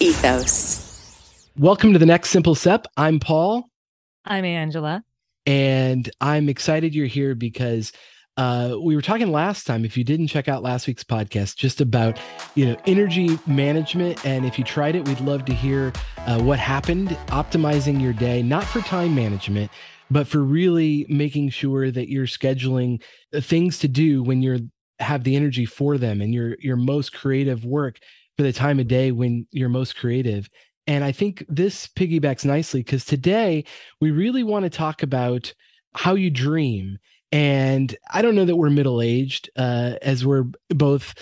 ethos. Welcome to the next Simple Step. I'm Paul. I'm Angela. And I'm excited you're here because uh, we were talking last time, if you didn't check out last week's podcast, just about, you know, energy management. And if you tried it, we'd love to hear uh, what happened optimizing your day, not for time management, but for really making sure that you're scheduling things to do when you're have the energy for them and your your most creative work for the time of day when you're most creative. And I think this piggybacks nicely because today we really want to talk about how you dream. And i don't know that we're middle aged uh, as we're both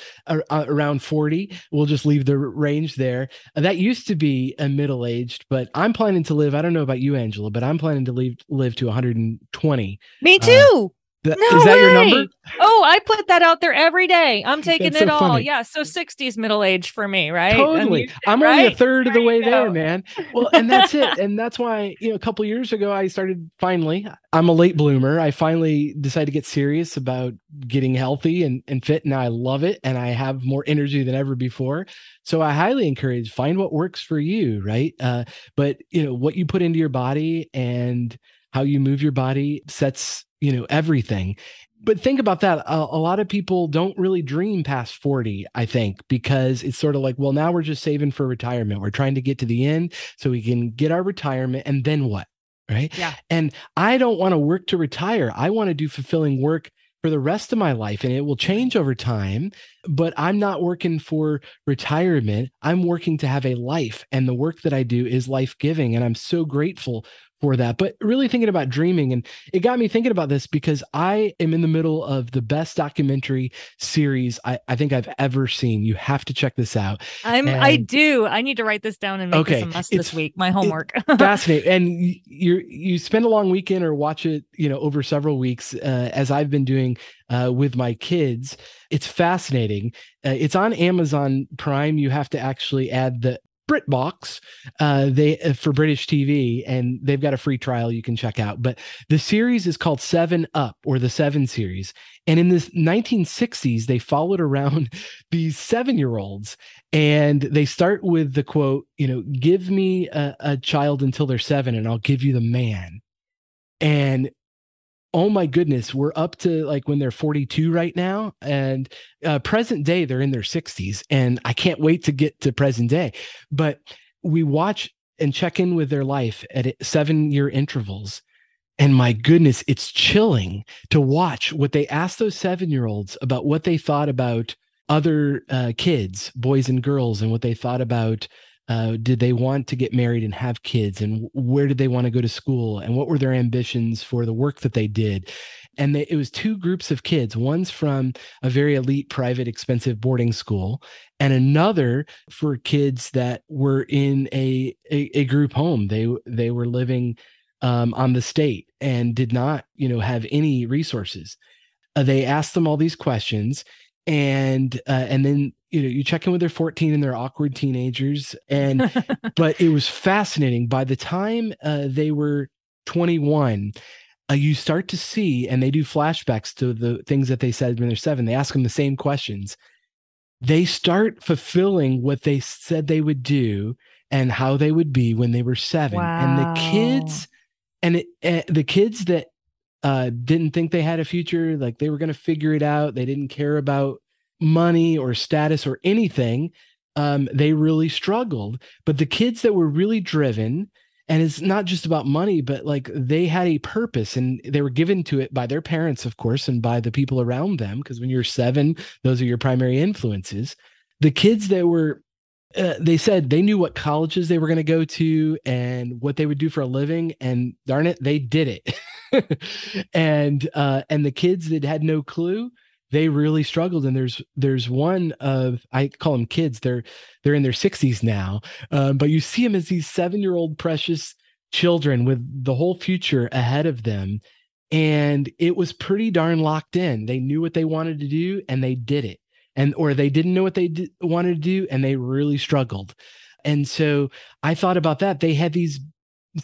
around 40 we'll just leave the range there. Uh, that used to be a middle aged but i'm planning to live i don't know about you angela but i'm planning to live live to 120 me uh, no is that way. your number? Oh, I put that out there every day. I'm taking That's it so all. Funny. Yeah. So 60s middle age for me, right? Totally. I'm, I'm only a third of the way there, man. Well, and that's it. and that's why, you know, a couple years ago, I started finally, I'm a late bloomer. I finally decided to get serious about getting healthy and, and fit. Now I love it and I have more energy than ever before. So I highly encourage find what works for you, right? Uh, but, you know, what you put into your body and, how you move your body sets you know everything. But think about that. A, a, lot of people don't really dream past 40 i think because it's sort of like well now we're just saving for retirement. We're trying to get to the end so we can get our retirement and then what right? Yeah. And i don't want to work to retire. I want to do fulfilling work for the rest of my life and it will mm-hmm. change over time but i'm not working for retirement. I'm working to have a life and the work that i do is life-giving and i'm so grateful for that. But really thinking about dreaming, and it got me thinking about this because I am in the middle of the best documentary series I, I think I've ever seen. You have to check this out. I'm and, I do. I need to write this down and make okay, this a must this week. My homework. fascinating. And you you spend a long weekend or watch it, you know, over several weeks, uh, as I've been doing uh, with my kids. It's fascinating. Uh, it's on Amazon Prime. You have to actually add the BritBox, uh, they uh, for British TV, and they've got a free trial you can check out. But the series is called Seven Up or the Seven series, and in the 1960s, they followed around these seven-year-olds, and they start with the quote, you know, "Give me a, a child until they're seven, and I'll give you the man." And oh my goodness, we're up to like when they're 42 right now. And uh, present day, they're in their 60s. And I can't wait to get to present day. But we watch and check in with their life at seven year intervals. And my goodness, it's chilling to watch what they ask those seven year olds about what they thought about other uh, kids, boys and girls, and what they thought about uh, did they want to get married and have kids? And where did they want to go to school? And what were their ambitions for the work that they did? And they, it was two groups of kids. One's from a very elite private expensive boarding school and another for kids that were in a a, a group home. They they were living um, on the state and did not you know have any resources. Uh, they asked them all these questions and uh, and then you know you check in with their 14 and they're awkward teenagers and but it was fascinating by the time uh, they were 21 uh, you start to see and they do flashbacks to the things that they said when they're seven they ask them the same questions they start fulfilling what they said they would do and how they would be when they were seven wow. and the kids and it, uh, the kids that uh, didn't think they had a future, like they were going to figure it out. They didn't care about money or status or anything. Um, they really struggled. But the kids that were really driven, and it's not just about money, but like they had a purpose and they were given to it by their parents, of course, and by the people around them. Because when you're seven, those are your primary influences. The kids that were uh, they said they knew what colleges they were going to go to and what they would do for a living and darn it they did it and uh and the kids that had no clue they really struggled. And there's there's one of i call them kids. They're they're in their 60s now. Um, but you see them as these seven year old precious children with the whole future ahead of them. And it was pretty darn locked in. They knew what they wanted to do and they did it. And or they didn't know what they did, wanted to do and they really struggled. And so i thought about that. They had these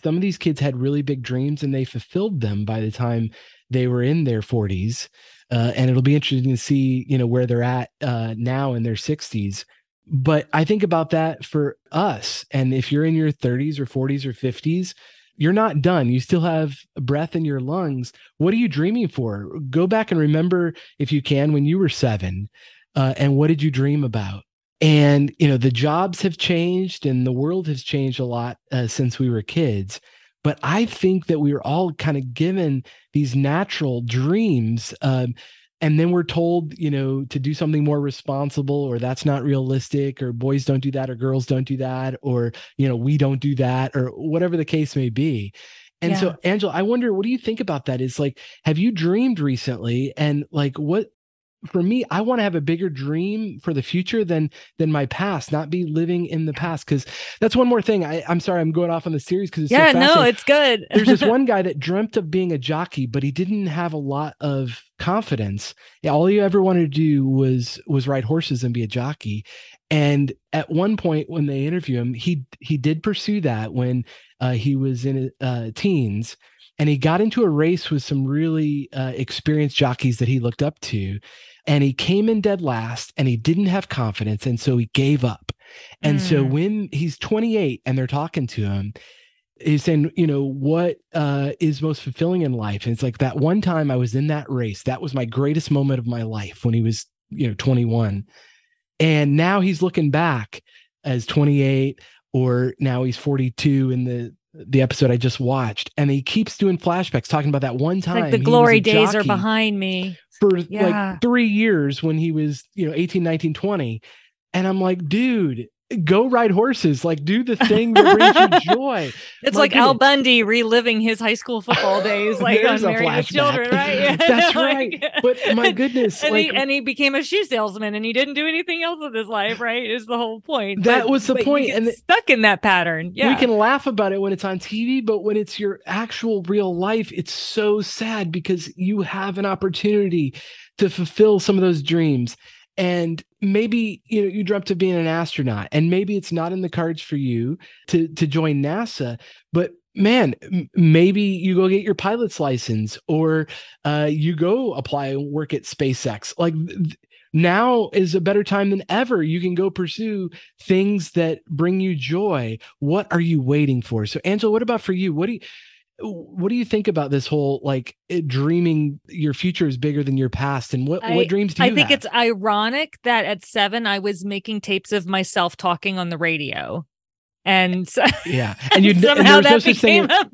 some of these kids had really big dreams and they fulfilled them by the time they were in their 40s uh, and it'll be interesting to see you know where they're at uh, now in their 60s but I think about that for us. And if you're in your 30s or 40s or 50s, you're not done. You still have breath in your lungs. What are you dreaming for? Go back and remember, if you can, when you were seven, uh, and what did you dream about? And you know, the jobs have changed, and the world has changed a lot uh, since we were kids. But I think that we were all kind of given these natural dreams. Um, and then we're told you know to do something more responsible or that's not realistic or boys don't do that or girls don't do that or you know we don't do that or whatever the case may be and yeah. so angela i wonder what do you think about that is like have you dreamed recently and like what for me i want to have a bigger dream for the future than than my past not be living in the past because that's one more thing. I, i'm sorry i'm going off on the series because yeah so no it's good. There's this one guy that dreamt of being a jockey but he didn't have a lot of confidence. Yeah, all he ever wanted to do was was ride horses and be a jockey. And at one point when they interview him he he did pursue that when uh, he was in uh, teens and he got into a race with some really uh, experienced jockeys that he looked up to and he came in dead last and he didn't have confidence and so he gave up. And mm. so when he's 28 and they're talking to him he's saying you know what uh, is most fulfilling in life? And it's like that one time i was in that race that was my greatest moment of my life when he was you know 21 and now he's looking back as 28 or now he's 42 in the the episode I just watched, and he keeps doing flashbacks, talking about that one time. Like the glory days are behind me for yeah. like three years when he was, you know, 18, 19, 20. And I'm like, dude, go ride horses. Like do the thing that brings you joy. It's my like goodness. al bundy reliving his high school football days like on married with children right? That's right. But my goodness and, like, he, and he became a shoe salesman and he didn't do anything else with his life right is the whole point. That but, was the point and stuck in that pattern. Yeah. we can laugh about it when it's on tv but when it's your actual real life it's so sad because you have an opportunity to fulfill some of those dreams. And maybe you know you dreamt of being an astronaut and maybe it's not in the cards for you to to join nasa but man maybe you go get your pilot's license or uh, you go apply and work at spacex. Like th- now is a better time than ever. You can go pursue things that bring you joy. What are you waiting for? So angela what about for you? What do you what do you think about this whole like eh, dreaming your future is bigger than your past? And what I, what dreams do you I think have? it's ironic that at 7 I was making tapes of myself talking on the radio. And so, yeah. And you somehow and that no became a,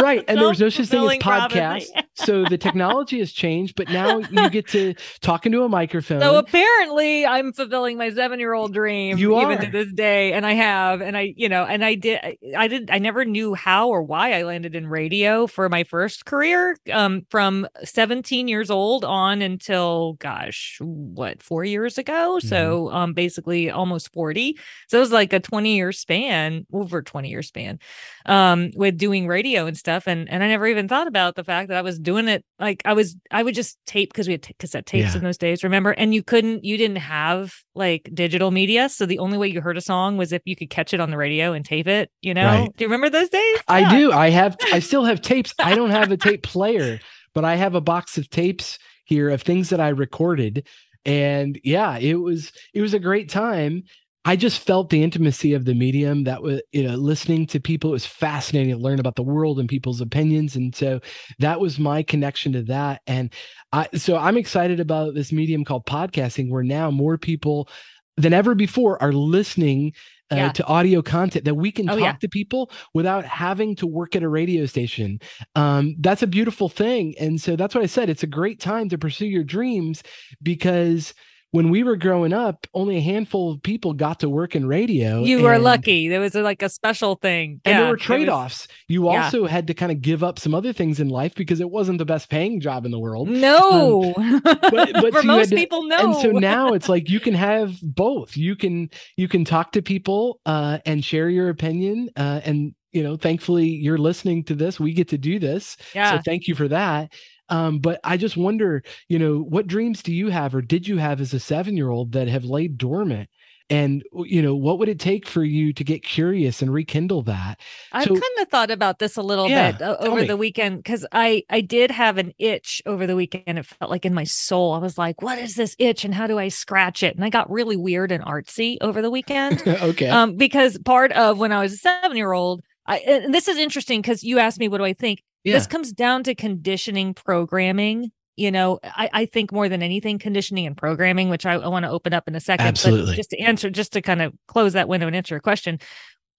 right and there was no such thing as podcast so the technology has changed but now you get to talk into a microphone so apparently i'm fulfilling my seven year old dream you even are. to this day and i have and i you know and i did i did i never knew how or why i landed in radio for my first career um from 17 years old on until gosh what four years ago mm-hmm. so um basically almost 40 so it was like a 20 year span over 20 year span um with doing radio and stuff and and I never even thought about the fact that I was doing it like I was I would just tape because we had t- cassette tapes yeah. in those days remember and you couldn't you didn't have like digital media so the only way you heard a song was if you could catch it on the radio and tape it you know right. do you remember those days I yeah. do I have I still have tapes I don't have a tape player but I have a box of tapes here of things that I recorded and yeah it was it was a great time I just felt the intimacy of the medium that was, you know, listening to people. It was fascinating to learn about the world and people's opinions. And so that was my connection to that. And I, so I'm excited about this medium called podcasting, where now more people than ever before are listening uh, yeah. to audio content that we can oh, talk yeah. to people without having to work at a radio station. Um, that's a beautiful thing. And so that's what I said. It's a great time to pursue your dreams because when we were growing up, only a handful of people got to work in radio. You were lucky. There was like a special thing. And yeah, there were trade offs. You yeah. also had to kind of give up some other things in life because it wasn't the best paying job in the world. No. Um, but, but For so most to, people, no. And so now it's like you can have both. You can you can talk to people uh, and share your opinion. Uh, and you know, thankfully you're listening to this. We get to do this. Yeah. So thank you for that. Um, but I just wonder, you know, what dreams do you have or did you have as a seven year old that have laid dormant? and you know what would it take for you to get curious and rekindle that i've so, kind of thought about this a little yeah, bit uh, over me. the weekend because i i did have an itch over the weekend it felt like in my soul i was like what is this itch and how do i scratch it and i got really weird and artsy over the weekend okay um because part of when i was a seven year old I, and this is interesting because you asked me what do i think yeah. this comes down to conditioning programming you know I, I think more than anything conditioning and programming which i, I want to open up in a second Absolutely. but just to answer just to kind of close that window and answer your question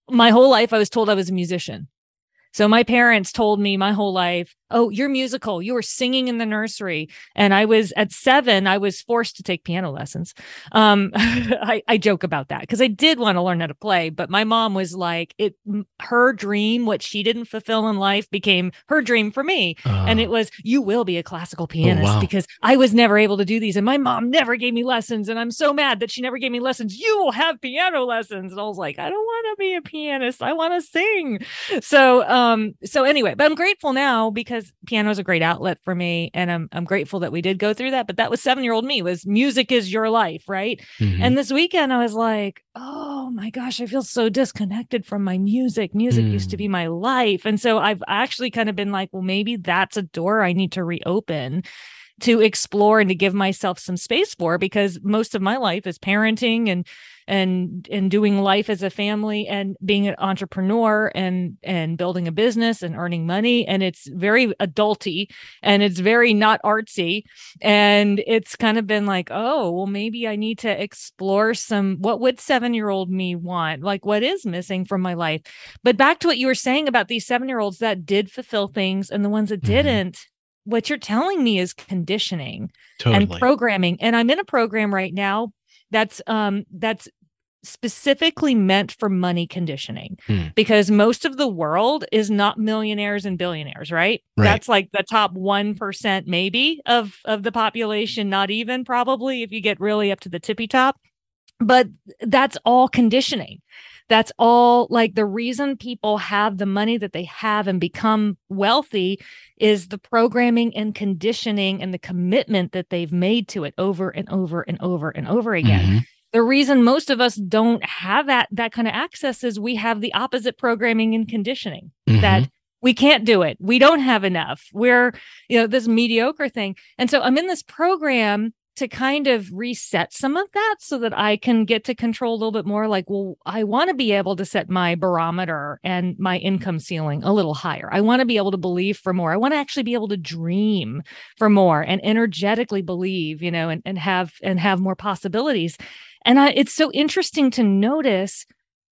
my whole life i was told i was a musician so my parents told me my whole life, "Oh, you're musical. You were singing in the nursery." And I was at 7, I was forced to take piano lessons. Um I, I joke about that because I did want to learn how to play, but my mom was like, it her dream, what she didn't fulfill in life became her dream for me. Uh, and it was, "You will be a classical pianist oh, wow. because I was never able to do these and my mom never gave me lessons and I'm so mad that she never gave me lessons. You will have piano lessons." And I was like, "I don't want to be a pianist. I want to sing." So, um so anyway but i'm grateful now because piano is a great outlet for me and i'm i'm grateful that we did go through that but that was 7 year old me was music is your life right mm-hmm. and this weekend i was like oh my gosh i feel so disconnected from my music music mm. used to be mm. my life and so i've actually kind of been like well maybe that's a door i need to reopen to explore and to give myself some space for because most of my life is parenting and and and doing life as a family and being an entrepreneur and and building a business and earning money. And it's very adulty and it's very not artsy. And it's kind of been like oh well maybe i need to explore some what would 7 year old me want? Like what is missing from my life? But back to what you were saying about these 7 year olds that did fulfill things and the ones that mm-hmm. didn't what you're telling me is conditioning totally. and programming. And i'm in a program right now that's um that's specifically meant for money conditioning hmm. because most of the world is not millionaires and billionaires right? right that's like the top 1% maybe of of the population not even probably if you get really up to the tippy top but that's all conditioning that's all like the reason people have the money that they have and become wealthy is the programming and conditioning and the commitment that they've made to it over and over and over and over again. Mm-hmm the reason most of us don't have that that kind of access is we have the opposite programming and conditioning mm-hmm. that we can't do it we don't have enough we're you know this mediocre thing and so i'm in this program to kind of reset some of that so that I can get to control a little bit more. Like, well, I want to be able to set my barometer and my income ceiling a little higher. I want to be able to believe for more. I want to actually be able to dream for more and energetically believe, you know, and, and have and have more possibilities. And I, it's so interesting to notice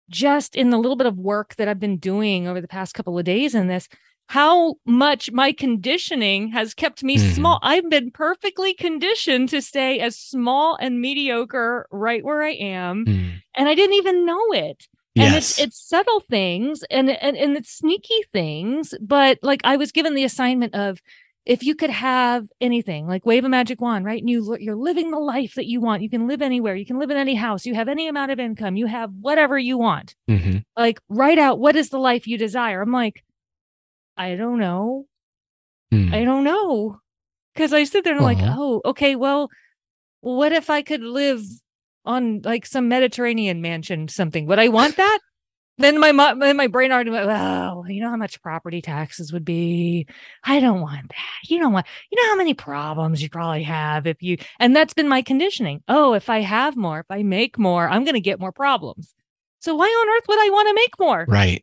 just in the little bit of work that I've been doing over the past couple of days in this, how much my conditioning has kept me mm. small. I've been perfectly conditioned to stay as small and mediocre right where I am. Mm. And I didn't even know it. And yes. it's it's subtle things and, and and it's sneaky things, but like I was given the assignment of if you could have anything like wave a magic wand right and you you're living the life that you want you can live anywhere you can live in any house you have any amount of income you have whatever you want mm-hmm. like write out what is the life you desire i'm like i don't know i don't know because i sit there and i'm uh-huh. like oh okay well what if i could live on like some mediterranean mansion something would i want that then my then my brain already went, well, you know how much property taxes would be. I don't want that. You don't want. You know how many problems you probably have if you. And that's been my conditioning. Oh, if I have more, if I make more, I'm going to get more problems. So why on earth would I want to make more? Right.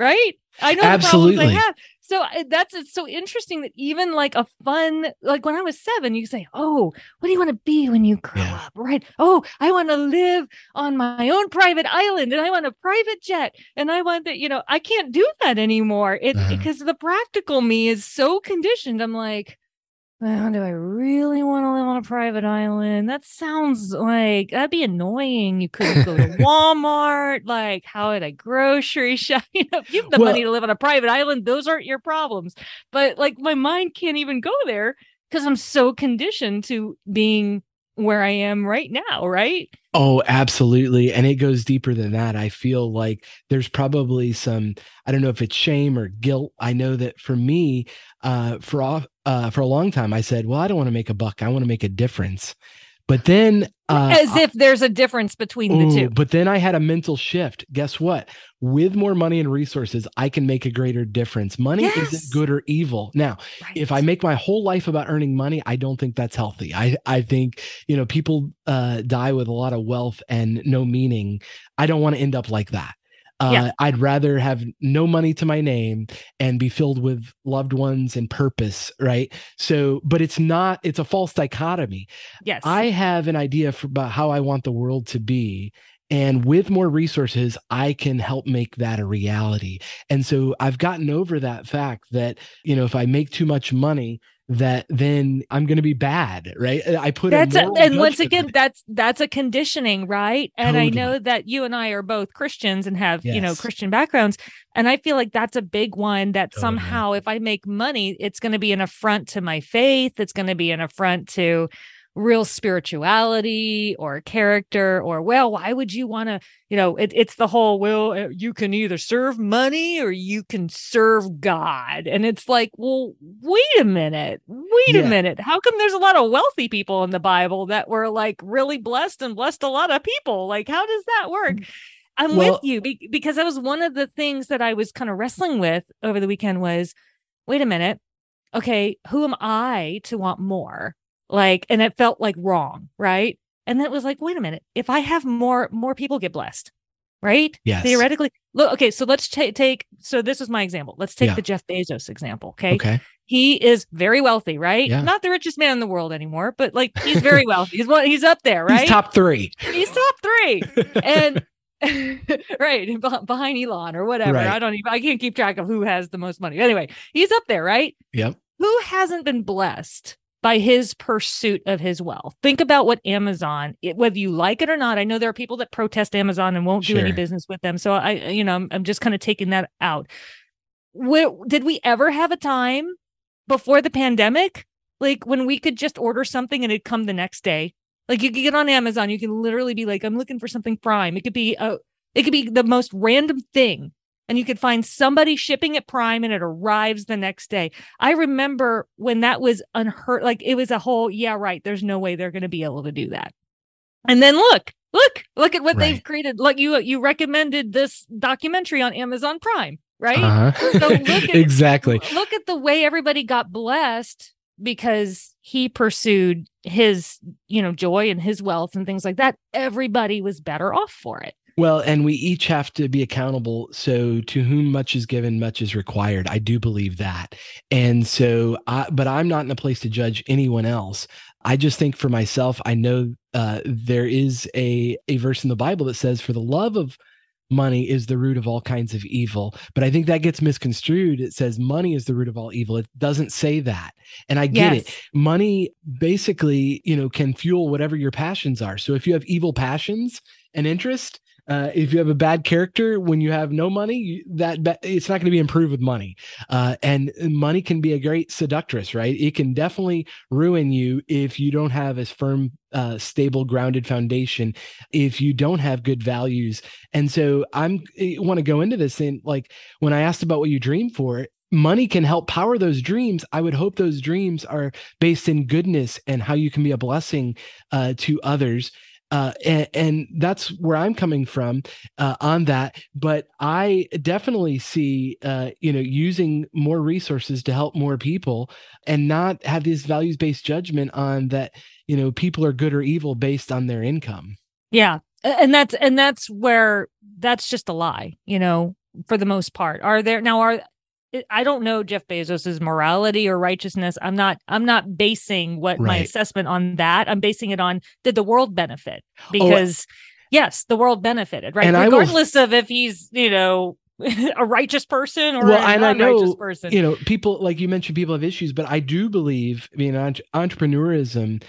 Right. I know Absolutely. the problems I have so that's it's so interesting that even like a fun like when i was seven you say oh what do you want to be when you grow yeah. up right oh i want to live on my own private island and i want a private jet and i want that you know i can't do that anymore it uh-huh. because the practical me is so conditioned i'm like well, do I really want to live on a private island? That sounds like that'd be annoying. You couldn't go to Walmart. Like, how would I grocery shop? You know, if you have the well, money to live on a private island, those aren't your problems. But like, my mind can't even go there because I'm so conditioned to being where I am right now, right? Oh, absolutely. And it goes deeper than that. I feel like there's probably some, I don't know if it's shame or guilt. I know that for me, uh, for off, uh, for a long time, I said, well, I don't want to make a buck. I want to make a difference. But then Uh, As if there's a difference between the two. But then I had a mental shift. Guess what? With more money and resources, I can make a greater difference. Money yes. isn't good or evil. Now, right. if I make my whole life about earning money, I don't think that's healthy. I I think you know people uh, die with a lot of wealth and no meaning. I don't want to end up like that. Uh, yeah. I'd rather have no money to my name and be filled with loved ones and purpose, right? So, but it's not, it's a false dichotomy. Yes. I have an idea for, about how I want the world to be. And with more resources, I can help make that a reality. And so I've gotten over that fact that, you know, if I make too much money, that then I'm going to be bad, right? I put that's a, and once again, that's that's a conditioning, right? And totally. I know that you and I are both Christians and have yes. you know Christian backgrounds, and I feel like that's a big one. That totally. somehow, if I make money, it's going to be an affront to my faith. It's going to be an affront to real spirituality or character or well why would you want to you know it, it's the whole well uh, you can either serve money or you can serve god. And it's like well wait a minute wait yeah. a minute. How come there's a lot of wealthy people in the bible that were like really blessed and blessed a lot of people? Like how does that work? Mm, i'm well, with you be- because that was one of the things that i was kind of wrestling with over the weekend was wait a minute. Okay who am i to want more like and it felt like wrong right? And then it was like wait a minute if i have more more people get blessed right? Yes. Theoretically look okay so let's t- take so this is my example. Let's take yeah. the jeff bezos example okay? Okay. He is very wealthy right? Yeah. not the richest man in the world anymore but like he's very wealthy. He's what he's up there right? he's top three. He's top three. And right behind elon or whatever. Right. i don't even i can't keep track of who has the most money. Anyway he's up there right? Yep. Who hasn't been blessed by his pursuit of his wealth. Think about what Amazon, it, whether you like it or not. I know there are people that protest Amazon and won't sure. do any business with them. So I, you know, I'm, I'm just kind of taking that out. Where, did we ever have a time before the pandemic, like when we could just order something and it'd come the next day? Like you could get on Amazon, you can literally be like, I'm looking for something Prime. It could be a, it could be the most random thing and you could find somebody shipping it prime and it arrives the next day. I remember when that was unheard like it was a whole yeah right there's no way they're going to be able to do that. And then look, look, look at what right. they've created. Like you you recommended this documentary on Amazon Prime, right? Uh-huh. So look at, exactly. Look at the way everybody got blessed because he pursued his, you know, joy and his wealth and things like that. Everybody was better off for it. Well, and we each have to be accountable. So, to whom much is given, much is required. I do believe that. And so, I, but I'm not in a place to judge anyone else. I just think for myself, I know uh, there is a a verse in the Bible that says, "For the love of money is the root of all kinds of evil." But I think that gets misconstrued. It says money is the root of all evil. It doesn't say that, and I get yes. it. Money basically, you know, can fuel whatever your passions are. So if you have evil passions and interest, uh, if you have a bad character when you have no money, that it's not going to be improved with money. Uh, and money can be a great seductress, right? It can definitely ruin you if you don't have a firm, uh, stable, grounded foundation. If you don't have good values, and so I'm want to go into this and like when I asked about what you dream for, money can help power those dreams i would hope those dreams are based in goodness and how you can be a blessing uh, to others uh, and, and, that's where I'm coming from uh, on that. But I definitely see, uh, you know, using more resources to help more people, and not have this values based judgment on that. You know, people are good or evil based on their income. Yeah, and that's and that's where that's just a lie. You know, for the most part, are there now are I don't know Jeff Bezos's morality or righteousness. I'm not I'm not basing what right. my assessment on that. I'm basing it on did the world benefit? Oh, because oh, yes, the world benefited, right? Regardless will, of if he's, you know, a righteous person or well, an unrighteous person. You know, people like you mentioned people have issues, but I do believe I mean entrepreneurism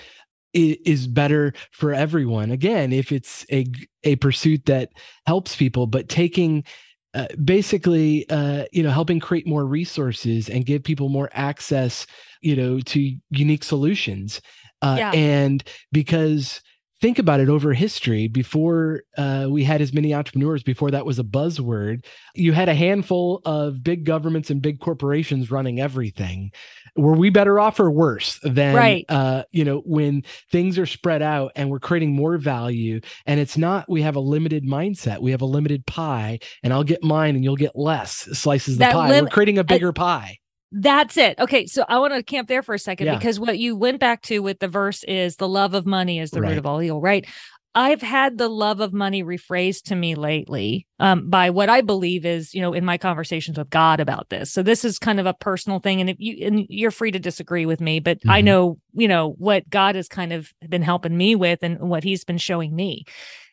is better for everyone again if it's a a pursuit that helps people but taking uh, basically uh, you know helping create more resources and give people more access you know to unique solutions uh, yeah. and because think about it over history before uh, we had as many entrepreneurs before that was a buzzword you had a handful of big governments and big corporations running everything. Were we better off or worse than right. uh, you know when things are spread out and we're creating more value? And it's not we have a limited mindset we have a limited pie and i'll get mine and you'll get less slices of the pie. lim- we're creating a bigger I, pie that's it. Okay. So I want to camp there for a second yeah. because what you went back to with the verse is the love of money is the right. root of all evil, right? I've had the love of money rephrased to me lately um, by what I believe is, you know, in my conversations with God about this. So this is kind of a personal thing, and if you and you're free to disagree with me, but mm-hmm. I know, you know, what God has kind of been helping me with, and what He's been showing me,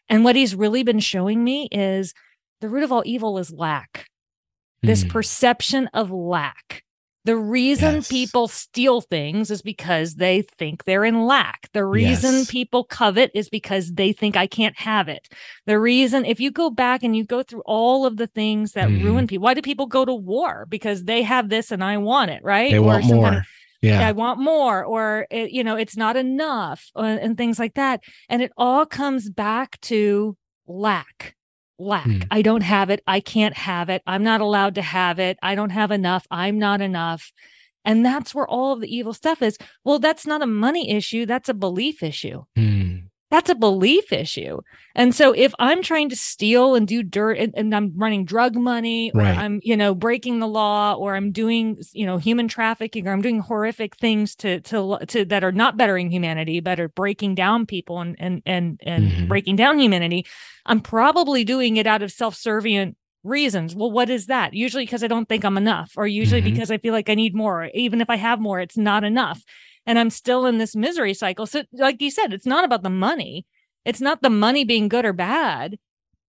and what He's really been showing me is the root of all evil is lack. This mm. perception of lack the reason yes. people steal things is because they think they're in lack. The reason yes. people covet is because they think I can't have it. The reason, if you go back and you go through all of the things that mm. ruin people, why do people go to war? Because they have this and I want it, right? They or want more. Kind of, yeah. I want more, or it, you know, it's not enough, uh, and things like that. And it all comes back to lack lack. Mm. I don't have it. I can't have it. I'm not allowed to have it. I don't have enough. I'm not enough. And that's where all of the evil stuff is. Well, that's not a money issue. That's a belief issue. Mm that's a belief issue. And so if I'm trying to steal and do dirt and, and I'm running drug money or right. I'm, you know, breaking the law or I'm doing, you know, human trafficking or I'm doing horrific things to to to that are not bettering humanity, but are breaking down people and and and and mm-hmm. breaking down humanity, I'm probably doing it out of self-servient reasons. Well, what is that? Usually because I don't think I'm enough, or usually mm-hmm. because I feel like I need more. Even if I have more, it's not enough and I'm still in this misery cycle. So, like you said, it's not about the money. It's not the money being good or bad.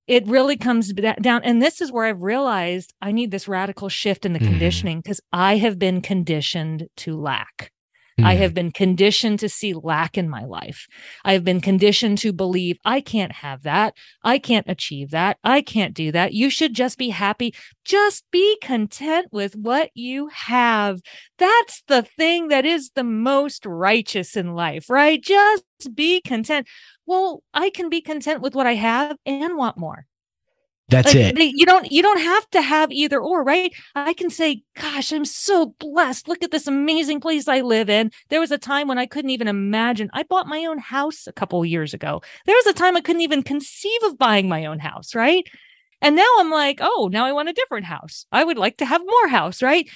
It really comes down. And this is where I've realized I need this radical shift in the mm. conditioning because I have been conditioned to lack. I hmm. have been conditioned to see lack in my life. I have been conditioned to believe I can't have that. I can't achieve that. I can't do that. You should just be happy. Just be content with what you have. That's the thing that is the most righteous in life, right? Just be content. Well, I can be content with what I have and want more. That's like, it. you don't you don't have to have either or, right? I can say, gosh, I'm so blessed. Look at this amazing place I live in. There was a time when I couldn't even imagine. I bought my own house a couple years ago. There was a time I couldn't even conceive of buying my own house, right? And now I'm like, oh, now I want a different house. I would like to have more house, right?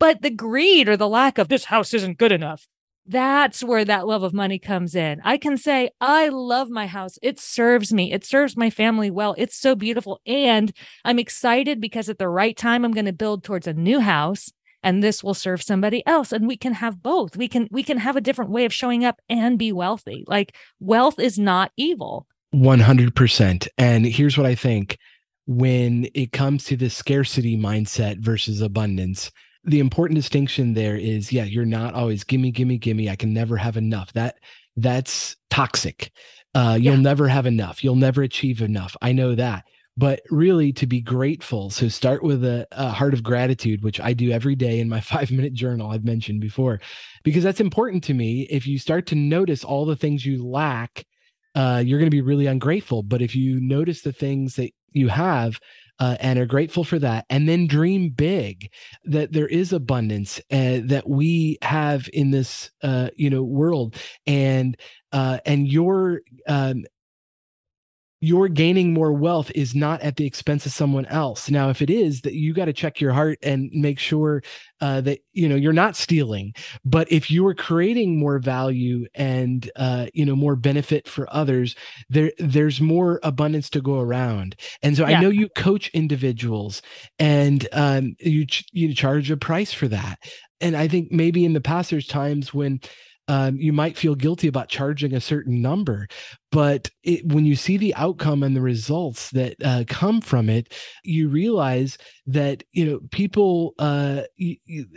But the greed or the lack of this house isn't good enough that's where that love of money comes in. I can say, I love my house. It serves me, it serves my family well. It's so beautiful. And I'm excited because at the right time, I'm going to build towards a new house and this will serve somebody else and we can have both we can we can have a different way of showing up and be wealthy like wealth is not evil 100% and here's what i think when it comes to the scarcity mindset versus abundance the important distinction there is yeah you're not always gimme gimme gimme i can never have enough. That that's toxic. Uh, you'll yeah. never have enough. You'll never achieve enough. I know that. But really to be grateful so start with a, a, heart of gratitude which i do every day in my five minute journal i've mentioned before because that's important to me. If you start to notice all the things you lack uh, you're going to be really ungrateful. But if you notice the things that you have uh, and are grateful for that. And then dream big that there is abundance uh, that we have in this, uh, you know, world. And uh, and your um, you're gaining more wealth is not at the expense of someone else. Now, if it is, that you got to check your heart and make sure uh, that you know you're not stealing. But if you are creating more value and uh, you know more benefit for others, there there's more abundance to go around. And so yeah. I know you coach individuals, and um, you ch- you charge a price for that. And I think maybe in the past there's times when um, you might feel guilty about charging a certain number but it, when you see the outcome and the results that uh, come from it you realize that you know people uh,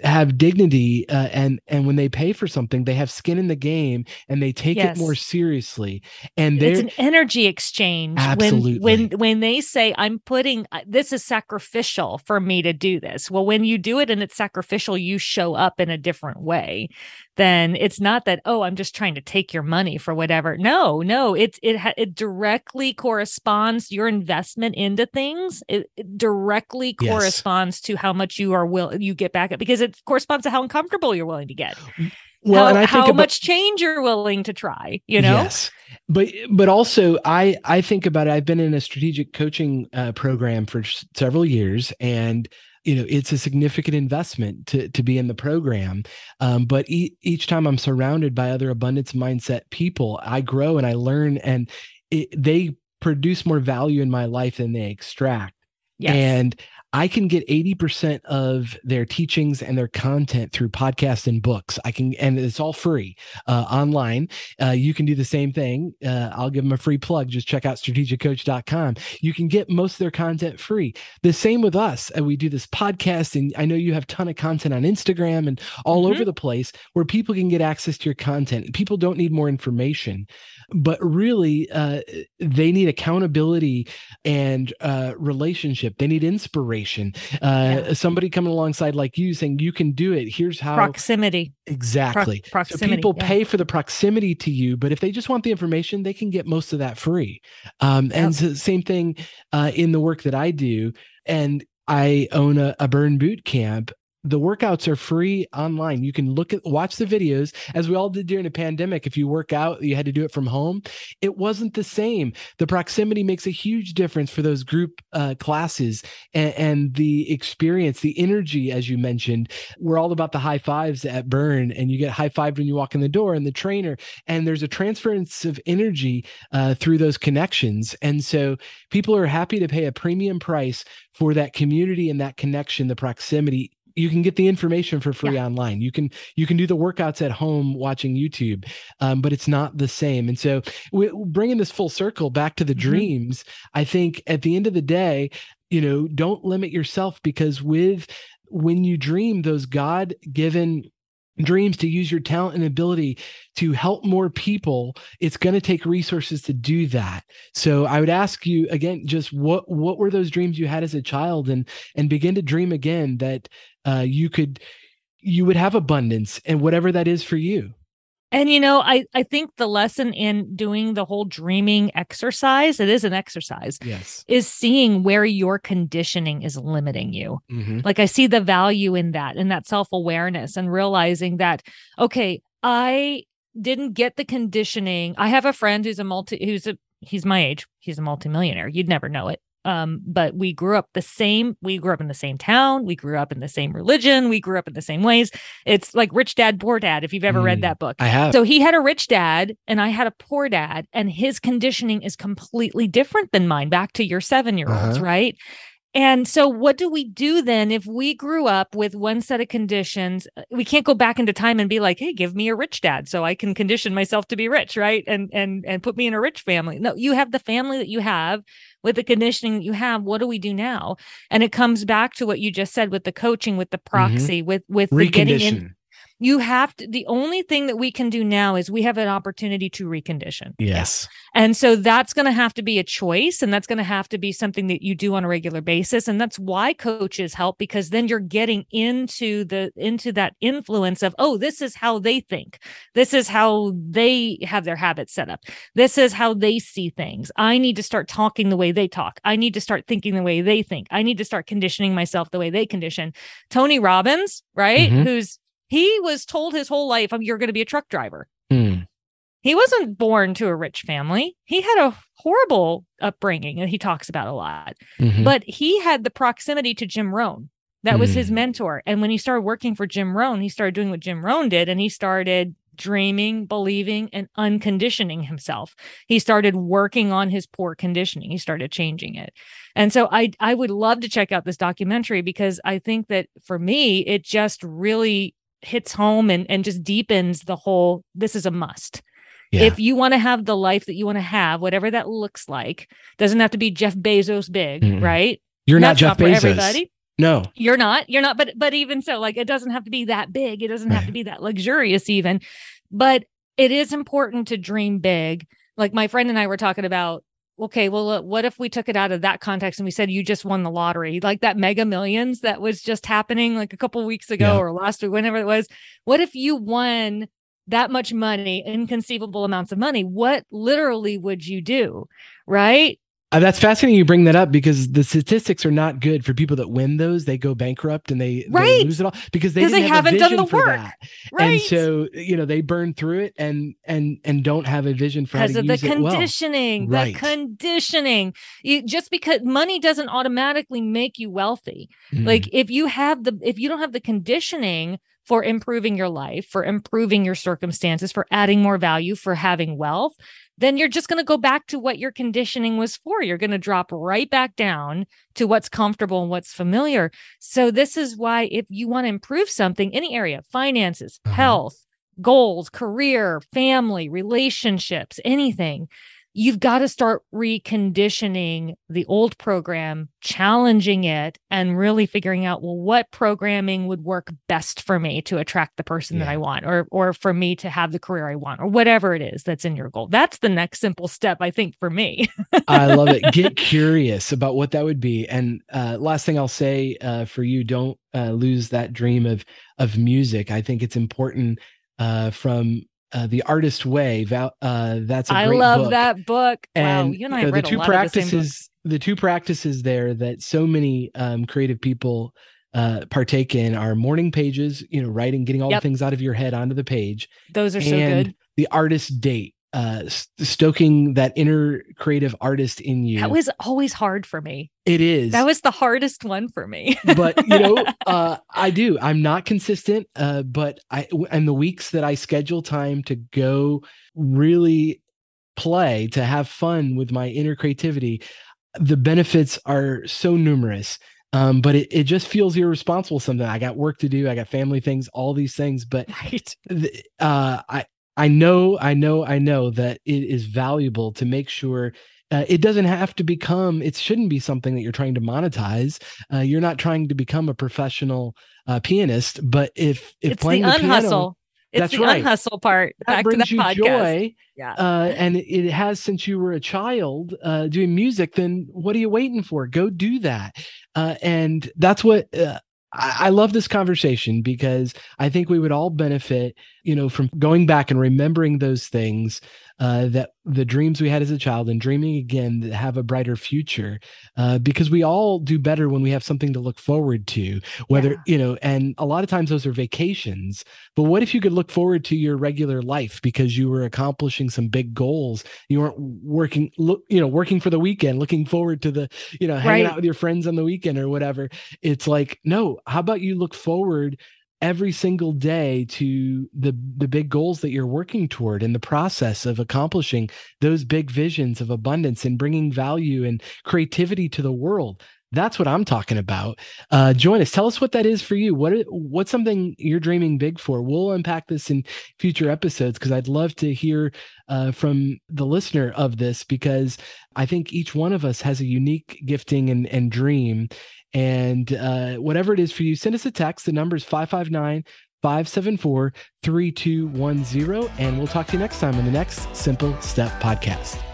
have dignity uh, and and when they pay for something they have skin in the game and they take yes. it more seriously and it's an energy exchange absolutely. when when when they say i'm putting uh, this is sacrificial for me to do this well when you do it and it's sacrificial you show up in a different way then it's not that oh i'm just trying to take your money for whatever no no it it's it it directly corresponds your investment into things it, it directly yes. corresponds to how much you are will you get back up because it corresponds to how uncomfortable you're willing to get mm. Well how, and I think how about, much change you're willing to try you know? Yes. But but also i i think about it i've been in a strategic coaching uh, program for several years and you know it's a significant investment to to be in the program. Um, but e- each time i'm surrounded by other abundance mindset people i grow and i learn and it, they produce more value in my life than they extract. Yes. and I can get 80% of their teachings and their content through podcasts and books. I can, and it's all free uh, online. Uh, you can do the same thing. Uh, I'll give them a free plug. Just check out strategiccoach.com. You can get most of their content free. The same with us. Uh, we do this podcast, and I know you have a ton of content on Instagram and all mm-hmm. over the place where people can get access to your content. People don't need more information but really uh, they need accountability and uh, relationship they need inspiration uh, yeah. somebody coming alongside like you saying you can do it. Here's how proximity. Exactly. Pro- proximity, so people yeah. pay for the proximity to you but if they just want the information they can get most of that free. Um, and so same thing uh, in the work that i do and I own a, a burn boot camp the workouts are free online. You can look at watch the videos as we all did during the pandemic. If you work out, you had to do it from home. It wasn't the same. The proximity makes a huge difference for those group uh, classes and, and, the experience, the energy, as you mentioned. We're all about the high fives at Burn, and you get high five when you walk in the door, and the trainer, and there's a transference of energy uh, through those connections. And so people are happy to pay a premium price for that community and that connection, the proximity you can get the information for free yeah. online you can you can do the workouts at home watching youtube um, but it's not the same and so we, bringing this full circle back to the mm-hmm. dreams i think at the end of the day you know don't limit yourself because with when you dream those god given dreams to use your talent and ability to help more people it's going to take resources to do that so i would ask you again just what what were those dreams you had as a child and and begin to dream again that uh, you could you would have abundance and whatever that is for you and you know, I I think the lesson in doing the whole dreaming exercise, it is an exercise. Yes. Is seeing where your conditioning is limiting you. Mm-hmm. Like I see the value in that and that self-awareness and realizing that okay, I didn't get the conditioning. I have a friend who's a multi who's a he's my age. He's a multimillionaire. You'd never know it. Um, but we grew up the same. We grew up in the same town. We grew up in the same religion. We grew up in the same ways. It's like Rich Dad, Poor Dad, if you've ever mm, read that book. I have. So he had a rich dad and I had a poor dad, and his conditioning is completely different than mine, back to your seven year olds, uh-huh. right? And so, what do we do then if we grew up with one set of conditions? Uh, we can't go back into time and be like, "Hey, give me a rich dad so I can condition myself to be rich, right?" And and and put me in a rich family. No, you have the family that you have with the conditioning that you have. What do we do now? And it comes back to what you just said with the coaching, with the mm-hmm. proxy, mm-hmm. with with the getting in you have to the only thing that we can do now is we have an opportunity to recondition. Yes. And so that's going to have to be a choice and that's going to have to be something that you do on a regular basis and that's why coaches help because then you're getting into the into that influence of oh this is how they think. This is how they have their habits set up. This is how they see things. I need to start talking the way they talk. I need to start thinking the way they think. I need to start conditioning myself the way they condition. Tony robbins right mm-hmm. who's he was told his whole life, oh, you're going to be a truck driver. Mm. He wasn't born to a rich family. He had a horrible upbringing that he talks about a lot. Mm-hmm. But he had the proximity to Jim Rohn. That was his hmm. mentor. And when he started working for Jim Rohn, he started doing what Jim Rohn did and he started dreaming, believing, and unconditioning himself. He started working on his poor conditioning. He started changing it. And so I I would love to check out this documentary because I think that for me, it just really hits home and and just deepens the whole this is a must. Yeah. if you want to have the life that you want to have whatever that looks like doesn't have to be jeff bezos big mm right? You're not jeff bezos. everybody. No. You're not you're not but but even so like it doesn't have to be that big it doesn't have to be that luxurious even but it is important to dream big. Like my friend and i were talking about okay, well, uh, what if we took it out of that context and we said you just won the lottery, like that mega millions that was just happening like a couple weeks ago yeah. or last week, whenever it was? What if you won that much money, inconceivable amounts of money, what literally would you do? Right. Uh, that's fascinating you bring that up because the statistics are not good for people that win those. They go bankrupt and they, right. they lose it all because they, they have haven't done the work. That. Right. And so, you know, they burn through it and and and don't have a vision for because of the conditioning. Well. The right. conditioning. You, just because money doesn't automatically make you wealthy. Mm. Like if you have the if you don't have the conditioning for improving your life, for improving your circumstances, for adding more value, for having wealth, then you're just going to go back to what your conditioning was for. You're going to drop right back down to what's comfortable and what's familiar. So, this is why if you want to improve something, any area, finances, uh-huh. health, goals, career, family, relationships, anything, you've got to start reconditioning the old program, challenging it, and really figuring out, well, what programming would work best for me to attract the person yeah. that I want, or or for me to have the career I want, or whatever it is that's in your goal. That's the next simple step, I think, for me. I love it. Get curious about what that would be. And uh, last thing I'll say uh, for you, don't uh, lose that dream of of music. I think it's important uh, from uh, the artist way uh, that's a I love book. that book and wow, you and I you know, the two practices the, the, two practices there that so many um, creative people uh, partake in are morning pages you know writing getting all yep. the things out of your head onto the page those are so good the artist date uh, stoking that inner creative artist in you. That was always hard for me. It is. That was the hardest one for me. but you know, uh, I do. I'm not consistent, uh, but I and the weeks that I schedule time to go really play to have fun with my inner creativity, the benefits are so numerous. Um, but it, it just feels irresponsible sometimes. I got work to do, I got family things, all these things. But right. uh, I I know, I know, I know that it is valuable to make sure uh, it doesn't have to become it shouldn't be something that you're trying to monetize. Uh, you're not trying to become a professional uh, pianist but if if it's playing the, the unhustle. Piano, it's that's the right. unhustle part that back brings to you podcast. joy yeah. uh, and it has since you were a child uh, doing music then what are you waiting for? Go do that. Uh, and that's what uh, I, love this conversation because I think we would all benefit, you know, from going back and remembering those things uh, that the dreams we had as a child and dreaming again that have a brighter future uh, because we all do better when we have something to look forward to whether yeah. you know and a lot of times those are vacations but what if you could look forward to your regular life because you were accomplishing some big goals you weren't working look you know working for the weekend looking forward to the you know hanging right. out with your friends on the weekend or whatever it's like no how about you look forward every single day to the the big goals that you're working toward in the process of accomplishing those big visions of abundance and bringing value and creativity to the world. That's what i'm talking about. Uh, join us. Tell us what that is for you. What what's something you're dreaming big for? We'll unpack this in future episodes because i'd love to hear uh, from the listener of this because i think each one of us has a unique gifting and, and dream and uh, whatever it is for you, send us a text. The number is 559 574 3210. And we'll talk to you next time on the next Simple Step podcast.